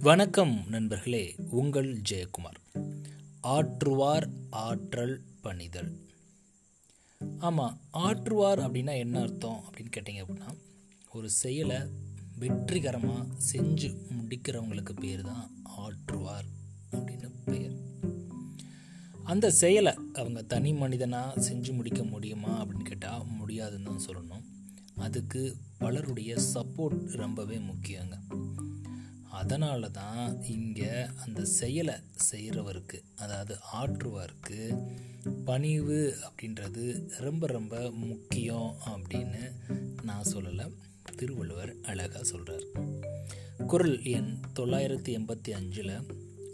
வணக்கம் நண்பர்களே உங்கள் ஜெயக்குமார். ஆற்றுவார் ஆற்றல் பணிதல். ஆமாம் ஆற்றுவார் அப்படின்னா என்ன அர்த்தம் அப்படின்னு கேட்டிங்க அப்படின்னா ஒரு செயலை வெற்றிகரமாக செஞ்சு முடிக்கிறவங்களுக்கு பேர் தான் ஆற்றுவார் அப்படின்னு பெயர். அந்த செயலை அவங்க தனி மனிதனாக செஞ்சு முடிக்க முடியுமா அப்படின்னு கேட்டால் முடியாதுன்னு தான் சொல்லணும். அதுக்கு பலருடைய சப்போர்ட் ரொம்பவே முக்கியங்க. அதனால தான் இங்கே அந்த செயலை செய்கிறவருக்கு அதாவது ஆற்றுவாருக்கு பணிவு அப்படின்றது ரொம்ப ரொம்ப முக்கியம் அப்படின்னு நான் சொல்லலை. திருவள்ளுவர் அழகாக சொல்கிறார் குரல் எண் தொள்ளாயிரத்தி எண்பத்தி அஞ்சில்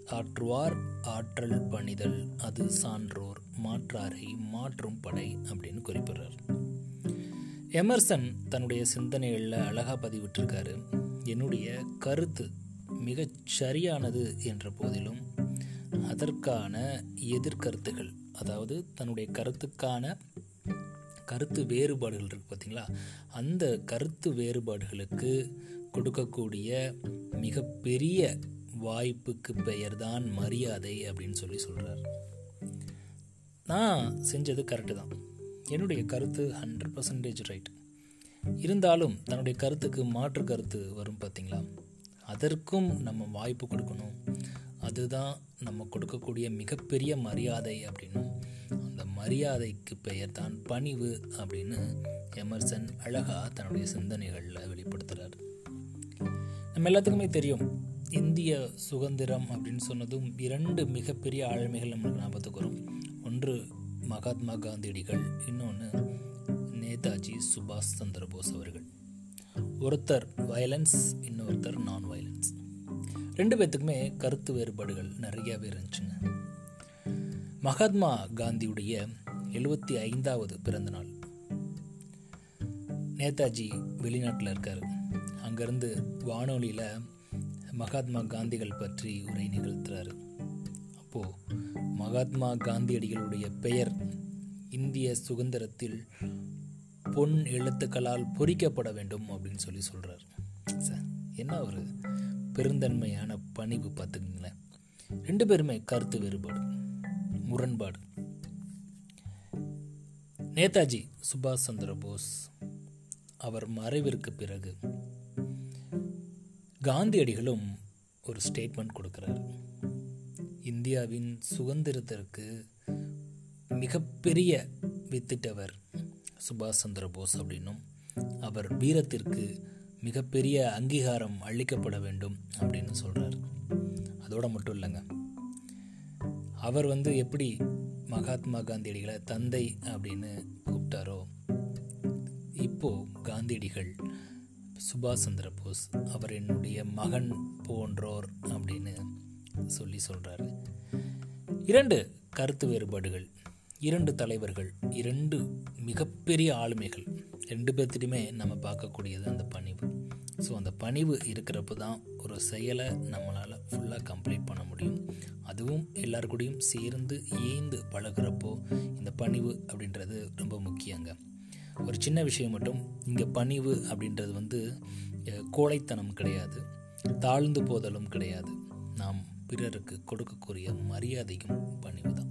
ஆற்றுவார் ஆற்றல் பணிதல் அது சான்றோர் மாற்றாரை மாற்றும் படை அப்படின்னு குறிப்பிடுறார். எமர்சன் தன்னுடைய சிந்தனைகளில் அழகாக பதிவிட்டிருக்காரு. என்னுடைய கருத்து மிகச் சரியானது என்ற போதிலும் அதற்கான எதிர்கருத்துகள் அதாவது தன்னுடைய கருத்துக்கான கருத்து வேறுபாடுகள் இருக்குது பார்த்தீங்களா அந்த கருத்து வேறுபாடுகளுக்கு கொடுக்கக்கூடிய மிகப்பெரிய வாய்ப்புக்கு பெயர்தான் மரியாதை அப்படின்னு சொல்லி சொல்கிறார் நான் செஞ்சது கரெக்டு தான். என்னுடைய கருத்து ஹண்ட்ரட் பர்சன்டேஜ் ரைட் இருந்தாலும் தன்னுடைய கருத்துக்கு மாற்று கருத்து வரும் பார்த்தீங்களா அதற்கும் நம்ம வாய்ப்பு கொடுக்கணும். அதுதான் நம்ம கொடுக்கக்கூடிய மிகப்பெரிய மரியாதை அப்படின்னும் அந்த மரியாதைக்கு பெயர் தான் பணிவு அப்படின்னு எமர்சன் அழகாக தன்னுடைய சிந்தனைகளில் வெளிப்படுத்துகிறார் நம்ம எல்லாத்துக்குமே தெரியும் இந்திய சுதந்திரம் அப்படின்னு சொன்னதும் இரண்டு மிகப்பெரிய ஆளுமைகள் நம்மளுக்கு ஞாபகத்துக்கு வரும். ஒன்று மகாத்மா காந்தியடிகள் இன்னொன்று நேதாஜி சுபாஷ் சந்திர போஸ் அவர்கள். ஒருத்தர் வயலன்ஸ் இன்னொருத்தர் நான் வயலன்ஸ் ரெண்டு பேர்த்துக்குமே கருத்து வேறுபாடுகள் நிறையவே இருந்துச்சுங்க. மகாத்மா காந்தியுடைய எழுபத்தி ஐந்தாவது பிறந்த நாள் நேதாஜி வெளிநாட்டில் இருக்கார். அங்கேருந்து வானொலியில் மகாத்மா காந்திகள் பற்றி உரை நிகழ்த்துறாரு. அப்போது மகாத்மா காந்தியடிகளுடைய பெயர் இந்திய சுதந்திரத்தில் பொன் எழுத்துக்களால் பொறிக்கப்பட வேண்டும் அப்படின்னு சொல்லி சொல்கிறார் சார் என்ன ஒரு பெருந்தன்மையான பணிவு பார்த்துக்கிங்களேன். ரெண்டு பேருமே கருத்து வேறுபாடு முரண்பாடு. நேதாஜி சுபாஷ் சந்திர போஸ் அவர் மறைவிற்கு பிறகு காந்தியடிகளும் ஒரு ஸ்டேட்மெண்ட் கொடுக்கிறார். இந்தியாவின் சுதந்திரத்திற்கு மிகப்பெரிய வித்திட்டவர் சுபாஷ் சந்திர போஸ் அப்படின்னும் அவர் வீரத்திற்கு மிகப்பெரிய அங்கீகாரம் அளிக்கப்பட வேண்டும் அப்படின்னு சொல்கிறார் அதோட மட்டும் இல்லைங்க. அவர் வந்து எப்படி மகாத்மா காந்தியடிகளை தந்தை அப்படின்னு கூப்பிட்டாரோ இப்போ காந்தியடிகள் சுபாஷ் சந்திர போஸ் அவர் என்னுடைய மகன் போன்றோர் அப்படின்னு சொல்லி சொல்கிறாரு இரண்டு கருத்து வேறுபாடுகள். இரண்டு தலைவர்கள் இரண்டு மிகப்பெரிய ஆளுமைகள். ரெண்டு பேர்த்திட்டுமே நம்ம பார்க்கக்கூடியது அந்த பணிவு. ஸோ அந்த பணிவு இருக்கிறப்ப தான் ஒரு செயலை நம்மளால் ஃபுல்லாக கம்ப்ளீட் பண்ண முடியும். அதுவும் எல்லாருக்கூடையும் சேர்ந்து ஏந்து பழகிறப்போ இந்த பணிவு அப்படின்றது ரொம்ப முக்கியங்க. ஒரு சின்ன விஷயம் மட்டும் இங்கே பணிவு அப்படின்றது வந்து கோழைத்தனம் கிடையாது. தாழ்ந்து போதலும் கிடையாது. நாம் பிறருக்கு கொடுக்கக்கூடிய மரியாதையும் பணிவு தான்